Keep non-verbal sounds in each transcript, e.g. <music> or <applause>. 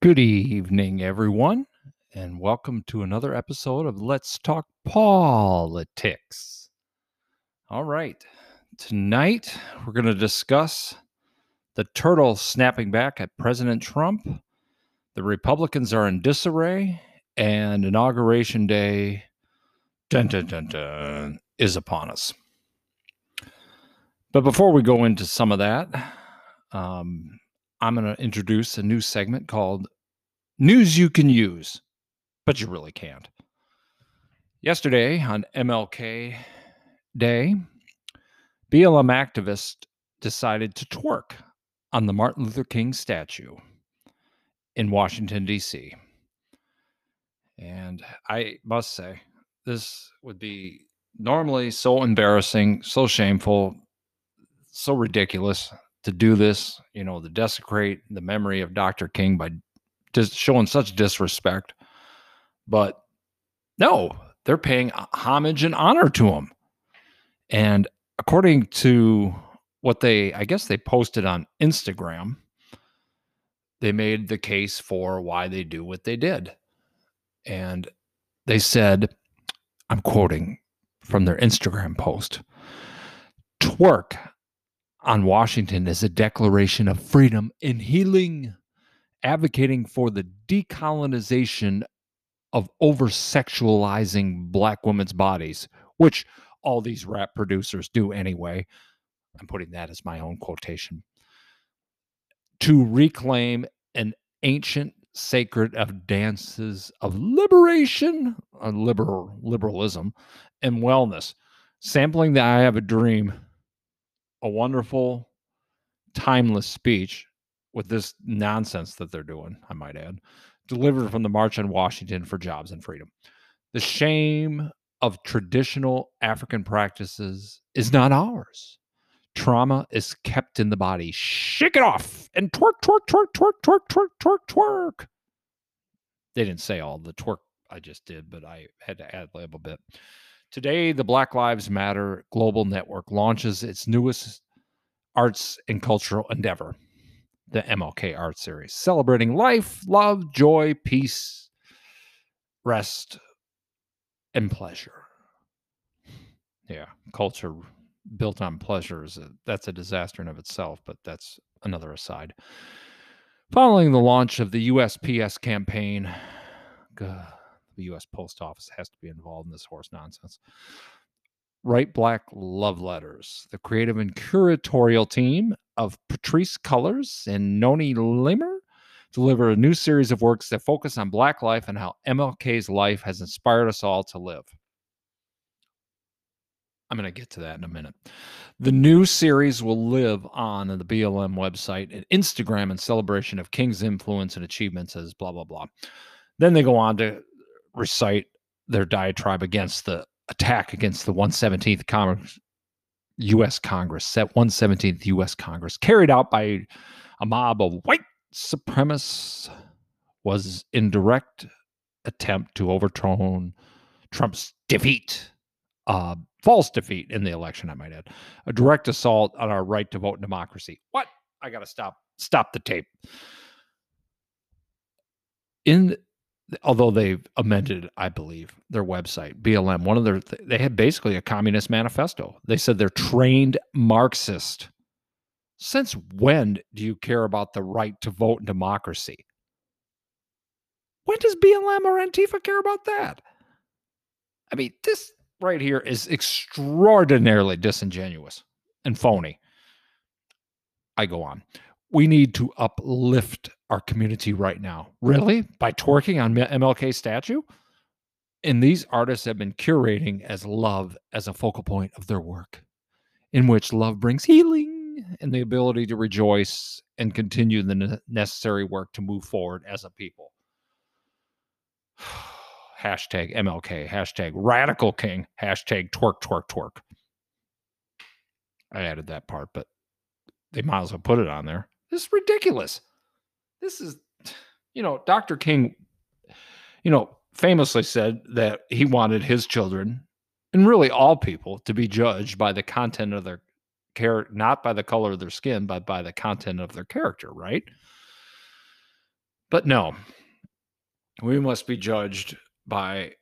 Good evening, everyone, and welcome to another episode of Let's Talk Politics. All right, tonight we're going to discuss the turtle snapping back at President Trump, the Republicans are in disarray, and Inauguration Day dun, dun, dun, dun, is upon us. But before we go into some of that, um, I'm going to introduce a new segment called News You Can Use, but you really can't. Yesterday on MLK Day, BLM activists decided to twerk on the Martin Luther King statue in Washington, D.C. And I must say, this would be normally so embarrassing, so shameful, so ridiculous to do this, you know, to desecrate the memory of Dr. King by just showing such disrespect. But no, they're paying homage and honor to him. And according to what they, I guess they posted on Instagram, they made the case for why they do what they did. And they said, I'm quoting from their Instagram post twerk on Washington is a declaration of freedom and healing, advocating for the decolonization of over sexualizing black women's bodies, which all these rap producers do anyway. I'm putting that as my own quotation. To reclaim an ancient sacred of dances of liberation, uh, liberal liberalism, and wellness, sampling the "I Have a Dream" a wonderful, timeless speech with this nonsense that they're doing, I might add, delivered from the March on Washington for Jobs and Freedom. The shame of traditional African practices is not ours. Trauma is kept in the body. Shake it off and twerk, twerk, twerk, twerk, twerk, twerk, twerk, twerk. They didn't say all the twerk I just did, but I had to add a little bit. Today, the Black Lives Matter Global Network launches its newest arts and cultural endeavor, the MLK Art Series, celebrating life, love, joy, peace, rest, and pleasure. Yeah, culture built on pleasure is a, that's a disaster in of itself, but that's another aside. Following the launch of the USPS campaign, God, the U.S. Post Office has to be involved in this horse nonsense. Write Black Love Letters, the creative and curatorial team of Patrisse Cullors and Noni Limar deliver a new series of works that focus on Black life and how MLK's life has inspired us all to live. I'm going to get to that in a minute. The new series will live on the BLM website and Instagram in celebration of King's influence and achievements as blah, blah, blah. Then they go on to recite their diatribe against the attack against the 117th Congress, U.S. Congress, set 117th U.S. Congress, carried out by a mob of white supremacists, was in direct attempt to overturn Trump's defeat, uh, false defeat in the election, I might add, a direct assault on our right to vote in democracy. What? I got to stop. Stop the tape. In although they've amended, I believe, their website, BLM, one of their, they had basically a communist manifesto. They said they're trained Marxist. Since when do you care about the right to vote in democracy? When does BLM or Antifa care about that? I mean, this right here is extraordinarily disingenuous and phony. I go on we need to uplift our community right now. Really? By twerking on MLK statue? And these artists have been curating as love as a focal point of their work, in which love brings healing and the ability to rejoice and continue the necessary work to move forward as a people. <sighs> hashtag MLK, hashtag radical king, hashtag twerk, twerk, twerk. I added that part, but they might as well put it on there. This is ridiculous. This is, you know, Dr. King, you know, famously said that he wanted his children and really all people to be judged by the content of their character, not by the color of their skin, but by the content of their character, right? But no, we must be judged by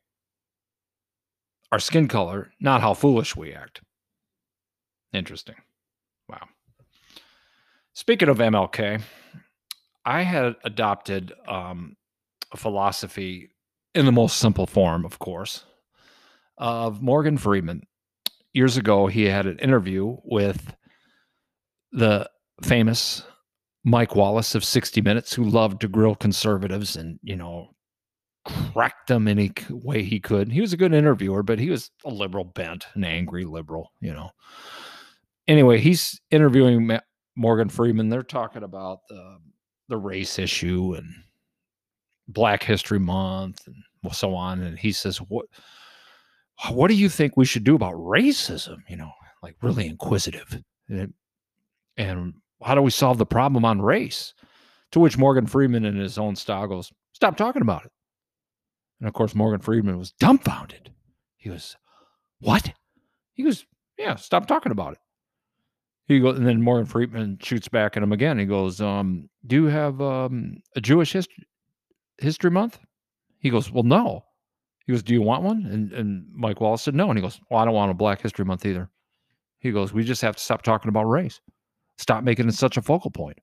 our skin color, not how foolish we act. Interesting. Wow. Speaking of MLK, I had adopted um, a philosophy in the most simple form, of course, of Morgan Freeman. Years ago, he had an interview with the famous Mike Wallace of 60 Minutes, who loved to grill conservatives and, you know, crack them any way he could. He was a good interviewer, but he was a liberal bent, an angry liberal, you know. Anyway, he's interviewing Morgan Freeman. They're talking about the, the race issue and Black History Month and so on. And he says, What what do you think we should do about racism? You know, like really inquisitive. And, and how do we solve the problem on race? To which Morgan Freeman in his own style goes, Stop talking about it. And of course, Morgan Freeman was dumbfounded. He was, What? He goes, Yeah, stop talking about it. He goes, and then Morgan Freeman shoots back at him again. He goes, um, Do you have um, a Jewish history history month? He goes, Well, no. He goes, Do you want one? And and Mike Wallace said no. And he goes, Well, I don't want a Black History Month either. He goes, We just have to stop talking about race. Stop making it such a focal point.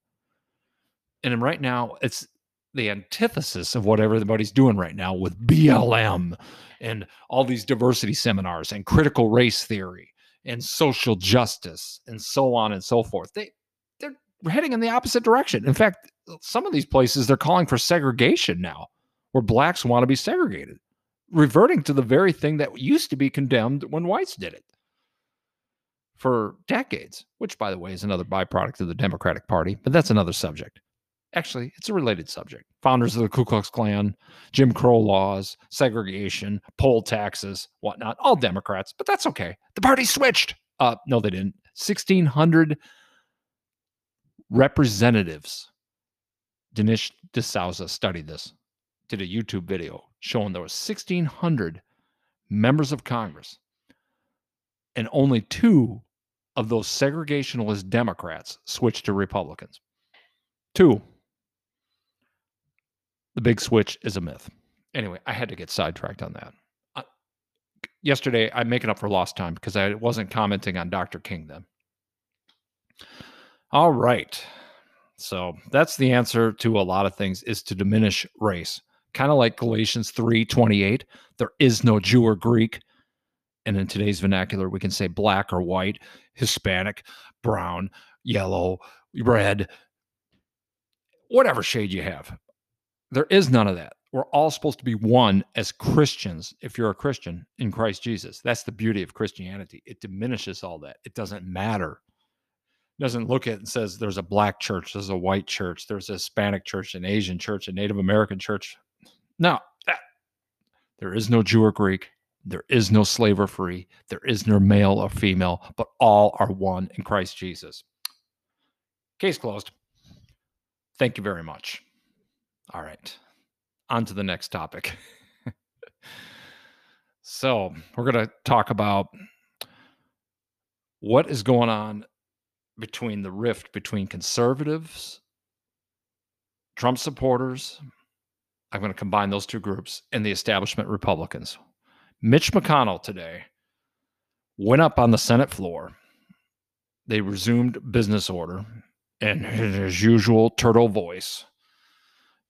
And right now, it's the antithesis of what everybody's doing right now with BLM and all these diversity seminars and critical race theory and social justice and so on and so forth. They they're heading in the opposite direction. In fact, some of these places they're calling for segregation now, where blacks want to be segregated, reverting to the very thing that used to be condemned when whites did it for decades, which by the way is another byproduct of the Democratic Party, but that's another subject. Actually, it's a related subject. Founders of the Ku Klux Klan, Jim Crow laws, segregation, poll taxes, whatnot, all Democrats, but that's okay. The party switched. Uh, no, they didn't. 1,600 representatives. Dinesh D'Souza studied this, did a YouTube video showing there was 1,600 members of Congress, and only two of those segregationalist Democrats switched to Republicans. Two the big switch is a myth. Anyway, I had to get sidetracked on that. Yesterday, I'm making up for lost time because I wasn't commenting on Dr. King then. All right. So that's the answer to a lot of things is to diminish race. Kind of like Galatians 3 28. There is no Jew or Greek. And in today's vernacular, we can say black or white, Hispanic, brown, yellow, red, whatever shade you have. There is none of that. We're all supposed to be one as Christians if you're a Christian in Christ Jesus. That's the beauty of Christianity. It diminishes all that. It doesn't matter. It doesn't look at it and says there's a black church, there's a white church, there's a Hispanic church, an Asian church, a Native American church. No, there is no Jew or Greek. There is no slave or free. There is no male or female, but all are one in Christ Jesus. Case closed. Thank you very much. All right. On to the next topic. <laughs> so, we're going to talk about what is going on between the rift between conservatives, Trump supporters. I'm going to combine those two groups and the establishment Republicans. Mitch McConnell today went up on the Senate floor. They resumed business order and in his usual turtle voice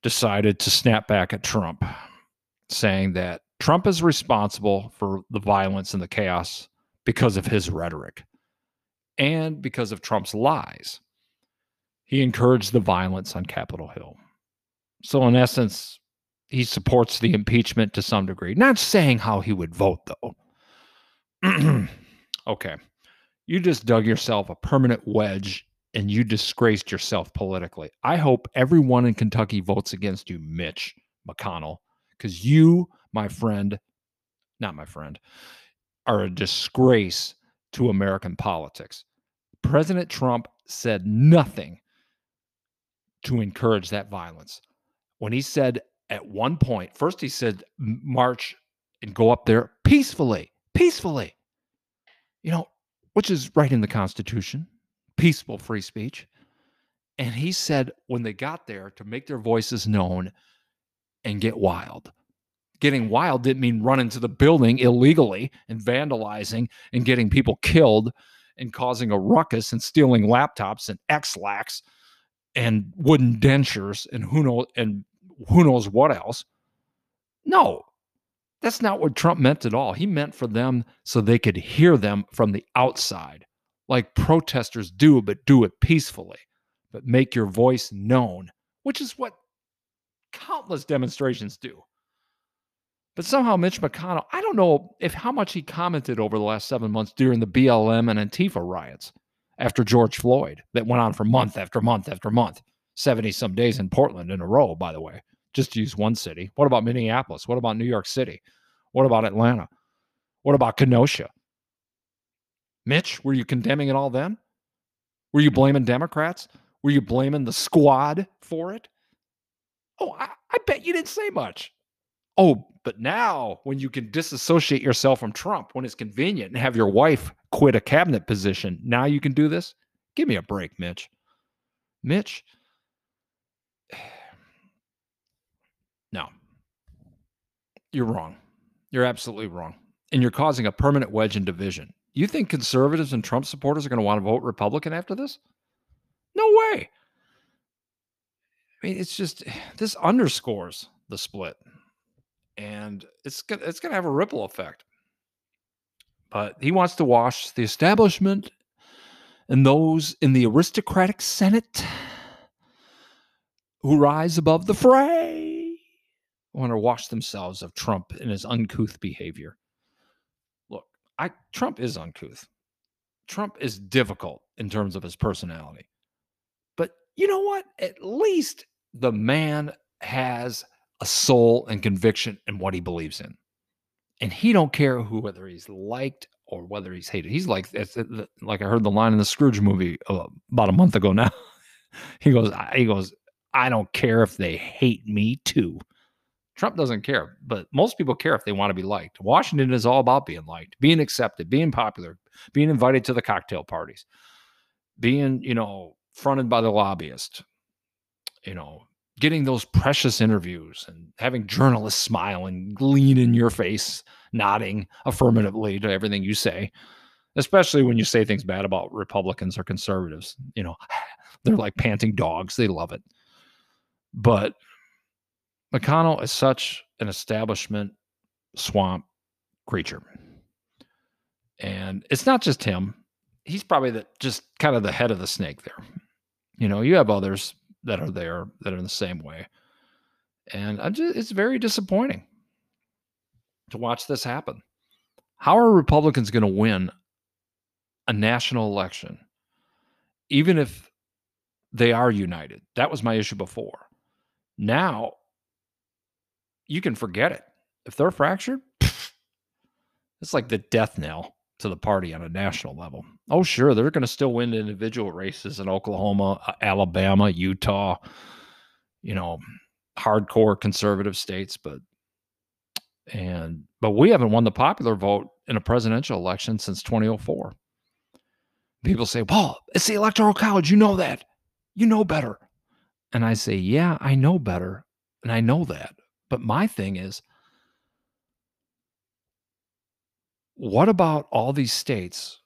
decided to snap back at Trump, saying that Trump is responsible for the violence and the chaos because of his rhetoric and because of Trump's lies. He encouraged the violence on Capitol Hill. So, in essence, he supports the impeachment to some degree. Not saying how he would vote, though. <clears throat> okay. You just dug yourself a permanent wedge and you disgraced yourself politically. I hope everyone in Kentucky votes against you, Mitch McConnell, because you, my friend, not my friend, are a disgrace to American politics. President Trump said nothing to encourage that violence. When he said at one point, first he said, march and go up there peacefully, peacefully, you know, which is right in the Constitution peaceful free speech. And he said when they got there to make their voices known and get wild. Getting wild didn't mean running to the building illegally and vandalizing and getting people killed and causing a ruckus and stealing laptops and Ex-Lax and wooden dentures and who knows and who knows what else. No, that's not what Trump meant at all. He meant for them so they could hear them from the outside, like protesters do, but do it peacefully, but make your voice known, which is what countless demonstrations do. But somehow Mitch McConnell, I don't know if how much he commented over the last seven months during the BLM and Antifa riots after George Floyd that went on for month after month after month, 70 some days in Portland in a row, by the way, just to use one city. What about Minneapolis? What about New York City? What about Atlanta? What about Kenosha? Mitch, were you condemning it all then? Were you mm-hmm. blaming Democrats? Were you blaming the squad for it? Oh, I, I bet you didn't say much. Oh, but now when you can disassociate yourself from Trump when it's convenient and have your wife quit a cabinet position, now you can do this? Give me a break, Mitch. Mitch, <sighs> no, you're wrong. You're absolutely wrong. And you're causing a permanent wedge in division. You think conservatives and Trump supporters are going to want to vote Republican after this? No way. I mean, it's just <sighs> this underscores the split and it's gonna it's gonna have a ripple effect. But he wants to wash the establishment and those in the aristocratic Senate who rise above the fray want to wash themselves of Trump and his uncouth behavior. I Trump is uncouth. Trump is difficult in terms of his personality. But you know what? At least the man has a soul and conviction in what he believes in. And he don't care who whether he's liked or whether he's hated. He's like like I heard the line in the Scrooge movie uh, about a month ago now. <laughs> he goes he goes I don't care if they hate me too. Trump doesn't care, but most people care if they want to be liked. Washington is all about being liked, being accepted, being popular, being invited to the cocktail parties, being, you know, fronted by the lobbyist, you know, getting those precious interviews and having journalists smile and lean in your face, nodding affirmatively to everything you say, especially when you say things bad about Republicans or conservatives. You know, <sighs> they're like panting dogs. They love it. But McConnell is such an establishment swamp creature. And it's not just him. He's probably the just kind of the head of the snake there. You know, you have others that are there that are in the same way. And just, it's very disappointing to watch this happen. How are Republicans going to win a national election, even if they are united? That was my issue before. Now, you can forget it. If they're fractured, <sniffs> it's like the death knell to the party on a national level. Oh, sure, they're going to still win individual races in Oklahoma, Alabama, Utah, you know, hardcore conservative states, but and but we haven't won the popular vote in a presidential election since 2004. People say, "Well, it's the electoral college, you know that. You know better." And I say, "Yeah, I know better, and I know that." But my thing is What about all these states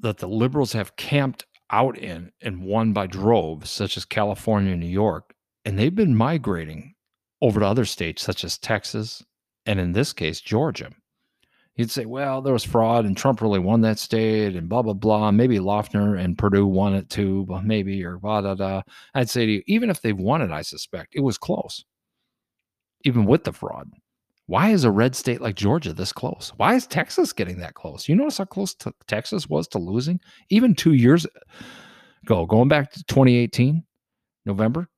that the liberals have camped out in and won by droves, such as California and New York, and they've been migrating over to other states such as Texas and in this case, Georgia. You'd say, well, there was fraud and Trump really won that state and blah, blah, blah. Maybe Loeffler and Perdue won it too, but maybe, or blah, blah, blah. I'd say to you, even if they've won it, I suspect it was close, even with the fraud. Why is a red state like Georgia this close? Why is Texas getting that close? You notice how close Texas was to losing even two years ago, going back to 2018, November.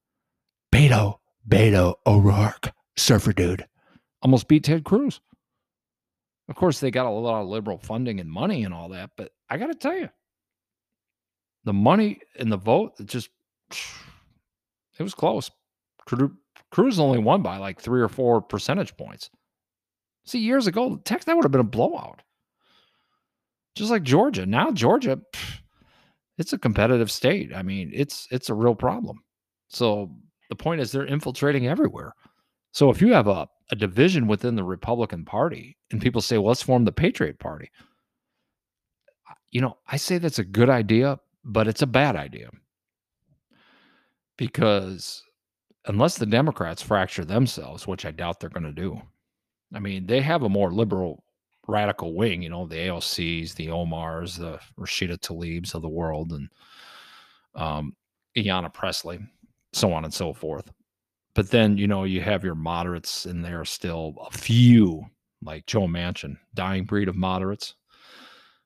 Beto, Beto O'Rourke, surfer dude, almost beat Ted Cruz. Of course, they got a lot of liberal funding and money and all that, but I got to tell you, the money and the vote, it just, it was close. Cruz only won by like three or four percentage points. See, years ago, Texas that would have been a blowout. Just like Georgia. Now Georgia, pff, It's a competitive state. I mean, it's it's a real problem. So the point is they're infiltrating everywhere. So if you have a, a division within the Republican Party and people say, well, let's form the Patriot Party, you know, I say that's a good idea, but it's a bad idea. Because unless the Democrats fracture themselves, which I doubt they're going to do, I mean, they have a more liberal radical wing, you know, the AOCs, the Omars, the Rashida Tlaibs of the world, and um, Ayanna Pressley, so on and so forth. But then, you know, you have your moderates in there are still, a few, like Joe Manchin, dying breed of moderates.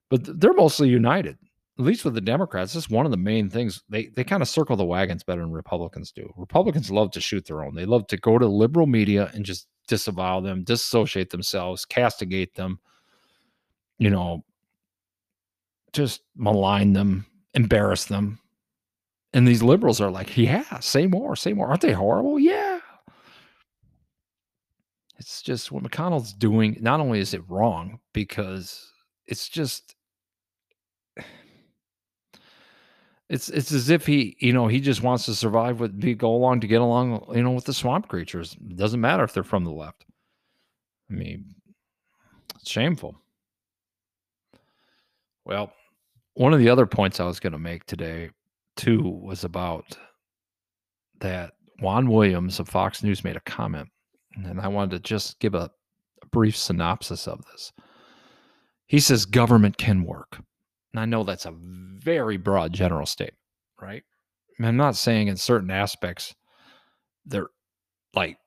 But they're mostly united, at least with the Democrats. This is one of the main things. They, they kind of circle the wagons better than Republicans do. Republicans love to shoot their own. They love to go to liberal media and just disavow them, disassociate themselves, castigate them, you know, just malign them, embarrass them. And these liberals are like, yeah, say more, say more. Aren't they horrible? Yeah. It's just what McConnell's doing. Not only is it wrong, because it's just it's it's as if he you know he just wants to survive with be go along to get along you know with the swamp creatures it doesn't matter if they're from the left i mean it's shameful well, one of the other points I was going to make today, too, was about that Juan Williams of Fox News made a comment, and I wanted to just give a, a brief synopsis of this. He says government can work. And I know that's a very broad general statement, right? I'm not saying in certain aspects there like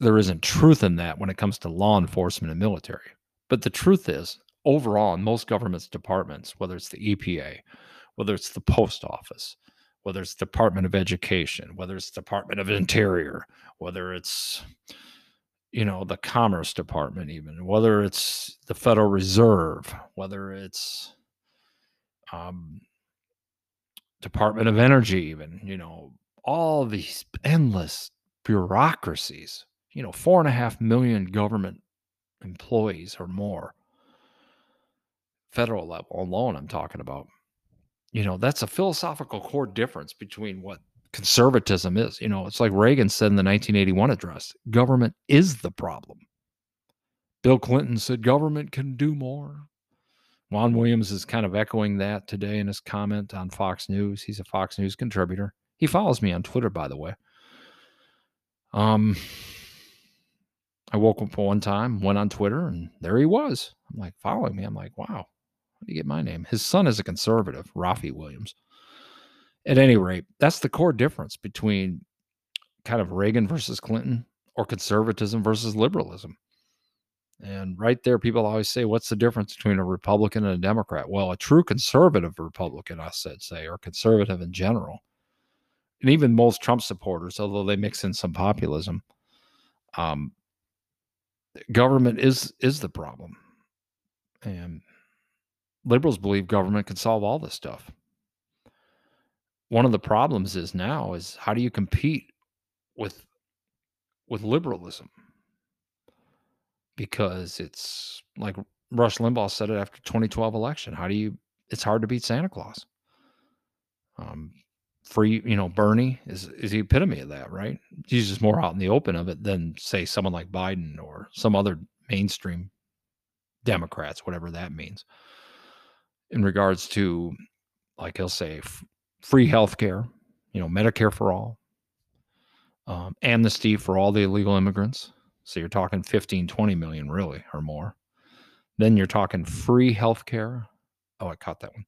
there isn't truth in that when it comes to law enforcement and military. But the truth is overall in most government's departments, whether it's the EPA, whether it's the post office, whether it's Department of Education, whether it's Department of Interior, whether it's you know the Commerce Department, even whether it's the Federal Reserve, whether it's um, Department of Energy, even you know all these endless bureaucracies. You know, four and a half million government employees or more federal level alone, I'm talking about. You know, that's a philosophical core difference between what conservatism is. You know, it's like Reagan said in the 1981 address government is the problem. Bill Clinton said government can do more. Juan Williams is kind of echoing that today in his comment on Fox News. He's a Fox News contributor. He follows me on Twitter, by the way. Um, I woke up one time, went on Twitter, and there he was. I'm like following me. I'm like, wow, how do you get my name? His son is a conservative, Raffi Williams. At any rate, that's the core difference between kind of Reagan versus Clinton or conservatism versus liberalism. And right there, people always say, what's the difference between a Republican and a Democrat? Well, a true conservative Republican, I said, say, or conservative in general, and even most Trump supporters, although they mix in some populism, um, government is is the problem. And liberals believe government can solve all this stuff. One of the problems is now is how do you compete with with liberalism? Because it's like Rush Limbaugh said it after 2012 election. How do you it's hard to beat Santa Claus. Um free, you know, Bernie is is the epitome of that, right? He's just more out in the open of it than say someone like Biden or some other mainstream Democrats, whatever that means in regards to, like he'll say, f- free health care, you know, Medicare for all, um, amnesty for all the illegal immigrants. So you're talking 15, 20 million, really, or more. Then you're talking free healthcare. Oh, I caught that one.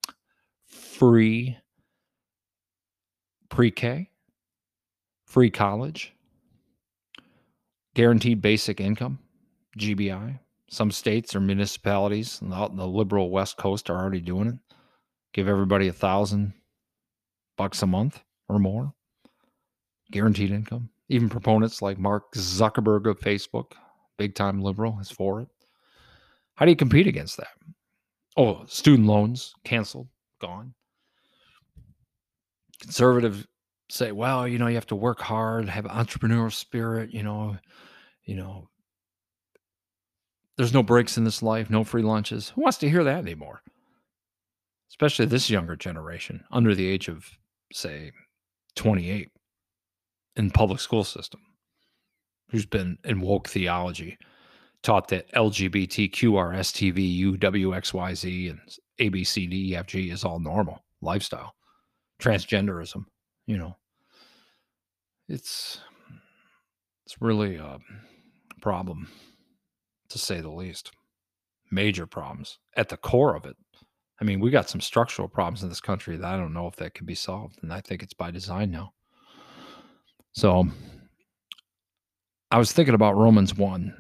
Free pre K, free college, guaranteed basic income, GBI, some states or municipalities out in the liberal West Coast are already doing it. Give everybody a thousand bucks a month or more, guaranteed income. Even proponents like Mark Zuckerberg of Facebook, big time liberal, is for it. How do you compete against that? Oh, student loans canceled, gone. Conservative say, well, you know, you have to work hard, have entrepreneurial spirit, you know, you know, there's no breaks in this life, no free lunches. Who wants to hear that anymore? especially this younger generation under the age of, say, 28 in public school system, who's been in woke theology, taught that LGBTQRSTV, UWXYZ, and ABCDEFG is all normal lifestyle, transgenderism, you know. It's it's really a problem to say the least. Major problems at the core of it. I mean, we got some structural problems in this country that I don't know if that can be solved. And I think it's by design now. So I was thinking about Romans 1,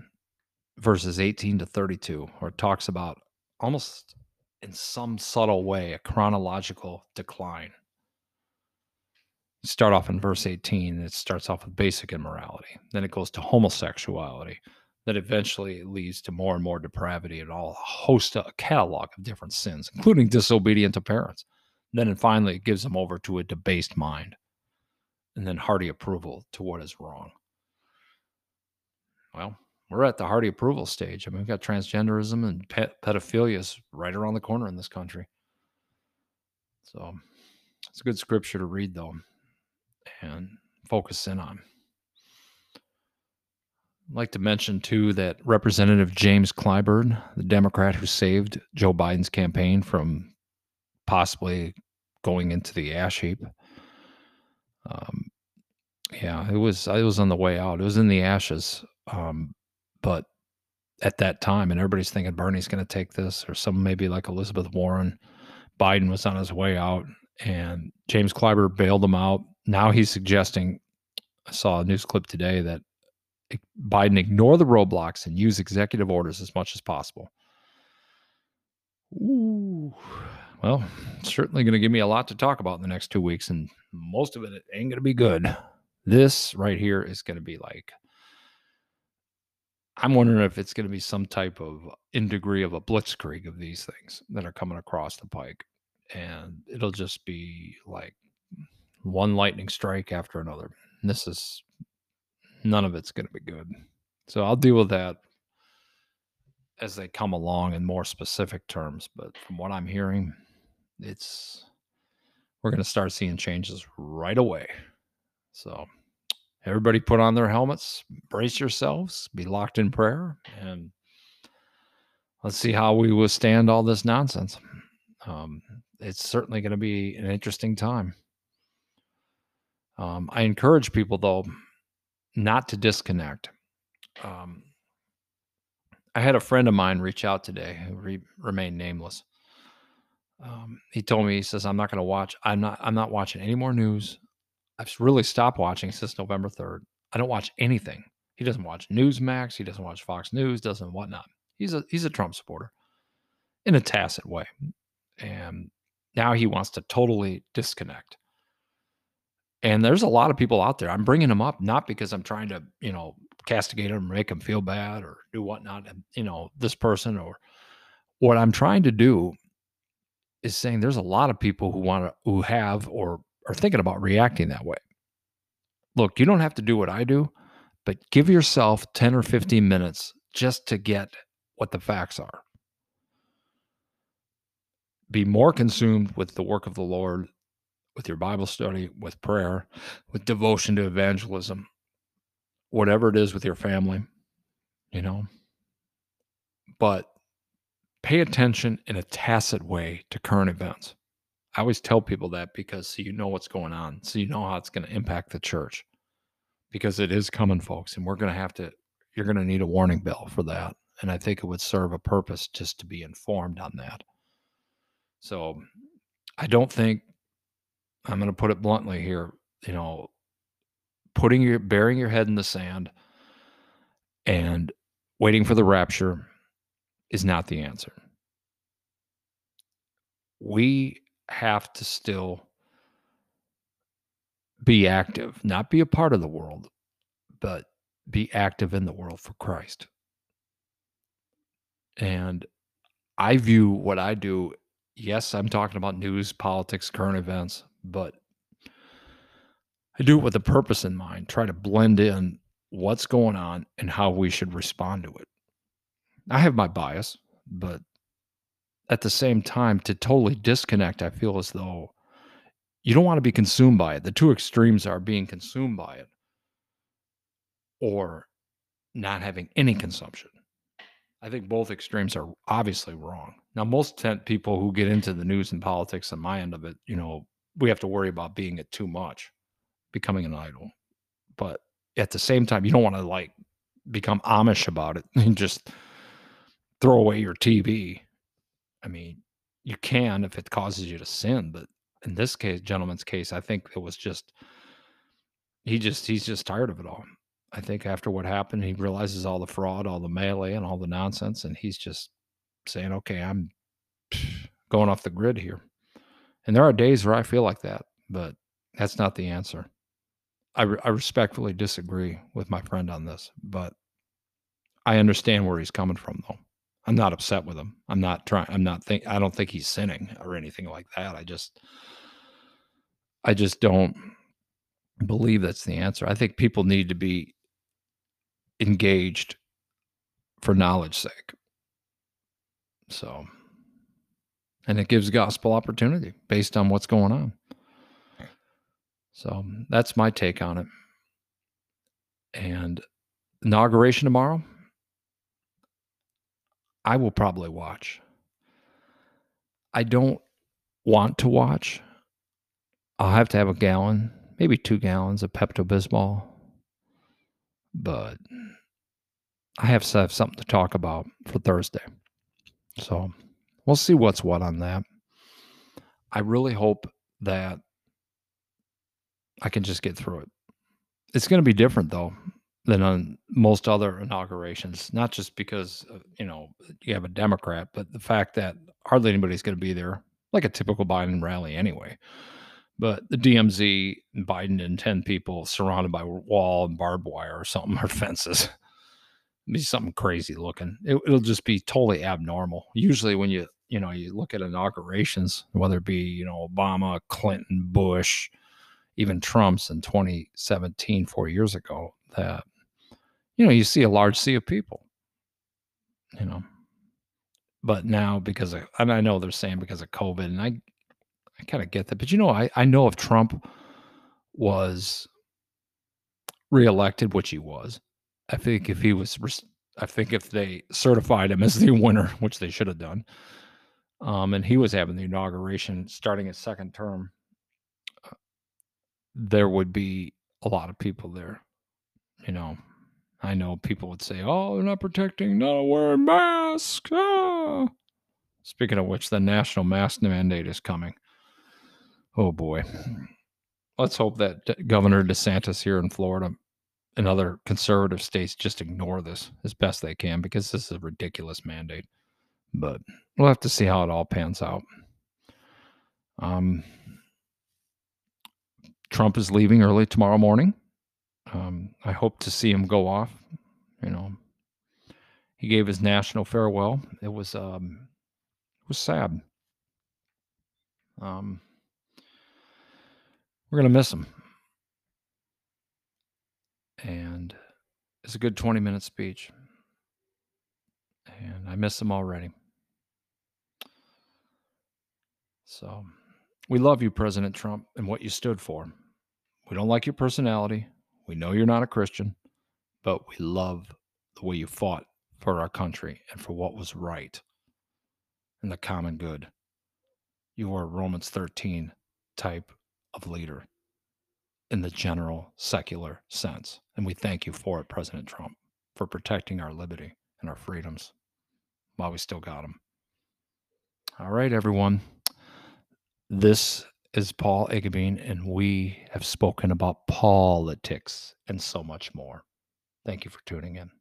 verses 18 to 32, where it talks about almost in some subtle way a chronological decline. Start off in verse 18, it starts off with basic immorality. Then it goes to homosexuality, that eventually leads to more and more depravity and all a host of a catalog of different sins, including disobedient to parents. Then and finally it gives them over to a debased mind, and then hearty approval to what is wrong. Well, we're at the hearty approval stage. I mean, we've got transgenderism and pedophilia is right around the corner in this country. So it's a good scripture to read, though, and focus in on. I'd like to mention too that Representative James Clyburn, the Democrat who saved Joe Biden's campaign from possibly going into the ash heap. Um, yeah, it was it was on the way out. It was in the ashes. Um, but at that time, and everybody's thinking Bernie's going to take this, or some maybe like Elizabeth Warren. Biden was on his way out, and James Clyburn bailed him out. Now he's suggesting. I saw a news clip today that Biden ignore the roadblocks and use executive orders as much as possible. Ooh, well, certainly going to give me a lot to talk about in the next two weeks, and most of it ain't going to be good. This right here is going to be like, I'm wondering if it's going to be some type of in degree of a blitzkrieg of these things that are coming across the pike, and it'll just be like one lightning strike after another. And this is none of it's going to be good. So I'll deal with that as they come along in more specific terms. But from what I'm hearing, it's we're going to start seeing changes right away. So everybody put on their helmets, brace yourselves, be locked in prayer, and let's see how we withstand all this nonsense. Um, it's certainly going to be an interesting time. Um, I encourage people, though, not to disconnect. Um, I had a friend of mine reach out today who re- remained nameless. Um, he told me, he says, I'm not going to watch. I'm not, I'm not watching any more news. I've really stopped watching since November 3rd. I don't watch anything. He doesn't watch Newsmax. He doesn't watch Fox News, doesn't whatnot. He's a, he's a Trump supporter in a tacit way. And now he wants to totally disconnect. And there's a lot of people out there. I'm bringing them up not because I'm trying to, you know, castigate them or make them feel bad or do whatnot. You know, this person or what I'm trying to do is saying there's a lot of people who want to, who have or are thinking about reacting that way. Look, you don't have to do what I do, but give yourself 10 or mm-hmm. 15 minutes just to get what the facts are. Be more consumed with the work of the Lord with your Bible study, with prayer, with devotion to evangelism, whatever it is with your family, you know. But pay attention in a tacit way to current events. I always tell people that because so you know what's going on, so you know how it's going to impact the church. Because it is coming, folks, and we're going to have to, you're going to need a warning bell for that. And I think it would serve a purpose just to be informed on that. So I don't think I'm going to put it bluntly here, you know, putting your burying your head in the sand and waiting for the rapture is not the answer. We have to still be active, not be a part of the world, but be active in the world for Christ. And I view what I do, yes, I'm talking about news, politics, current events, but I do it with a purpose in mind, try to blend in what's going on and how we should respond to it. I have my bias, but at the same time, to totally disconnect, I feel as though you don't want to be consumed by it. The two extremes are being consumed by it or not having any consumption. I think both extremes are obviously wrong. Now, most people who get into the news and politics on my end of it, you know, we have to worry about being it too much, becoming an idol. But at the same time, you don't want to like become Amish about it <laughs> and just throw away your TV. I mean, you can if it causes you to sin, but in this case, gentleman's case, I think it was just he just he's just tired of it all. I think after what happened, he realizes all the fraud, all the melee, and all the nonsense, and he's just saying, "Okay, I'm <sighs> going off the grid here." And there are days where I feel like that, but that's not the answer. I, re- I respectfully disagree with my friend on this, but I understand where he's coming from, though. I'm not upset with him. I'm not trying. I'm not think. I don't think he's sinning or anything like that. I just, I just don't believe that's the answer. I think people need to be engaged for knowledge sake. So, and it gives gospel opportunity based on what's going on. So that's my take on it. And inauguration tomorrow, I will probably watch. I don't want to watch. I'll have to have a gallon, maybe two gallons of Pepto Bismol, but I have to have something to talk about for Thursday. So we'll see what's what on that. I really hope that I can just get through it. It's going to be different though than on most other inaugurations, not just because you know you have a Democrat, but the fact that hardly anybody's going to be there, like a typical Biden rally anyway. But the DMZ, Biden and ten people surrounded by wall and barbed wire or something <laughs> or fences, be something crazy looking. It, it'll just be totally abnormal. Usually, when you you know you look at inaugurations, whether it be you know Obama, Clinton, Bush, even Trump's in 2017, four years ago, that you know, you see a large sea of people, you know. But now because of, and I know they're saying because of COVID, and I, I kind of get that. But you know, I, I know if Trump was reelected, which he was, I think if he was, I think if they certified him as the <laughs> winner, which they should have done, um, and he was having the inauguration starting his second term, uh, there would be a lot of people there, you know, I know people would say, "Oh, they're not protecting, not wearing masks." Ah. Speaking of which, the national mask mandate is coming. Oh boy. Let's hope that Governor DeSantis here in Florida and other conservative states just ignore this as best they can because this is a ridiculous mandate. But we'll have to see how it all pans out. Um, Trump is leaving early tomorrow morning. Um, I hope to see him go off. You know, he gave his national farewell. It was um, it was sad. Um, we're gonna miss him, and it's a good twenty minute speech, and I miss him already. So, we love you, President Trump, and what you stood for. We don't like your personality. We know you're not a Christian, but we love the way you fought for our country and for what was right and the common good. You are a Romans 13 type of leader in the general secular sense. And we thank you for it, President Trump, for protecting our liberty and our freedoms while we still got them. All right, everyone. This is Paul Agabine, and we have spoken about politics and so much more. Thank you for tuning in.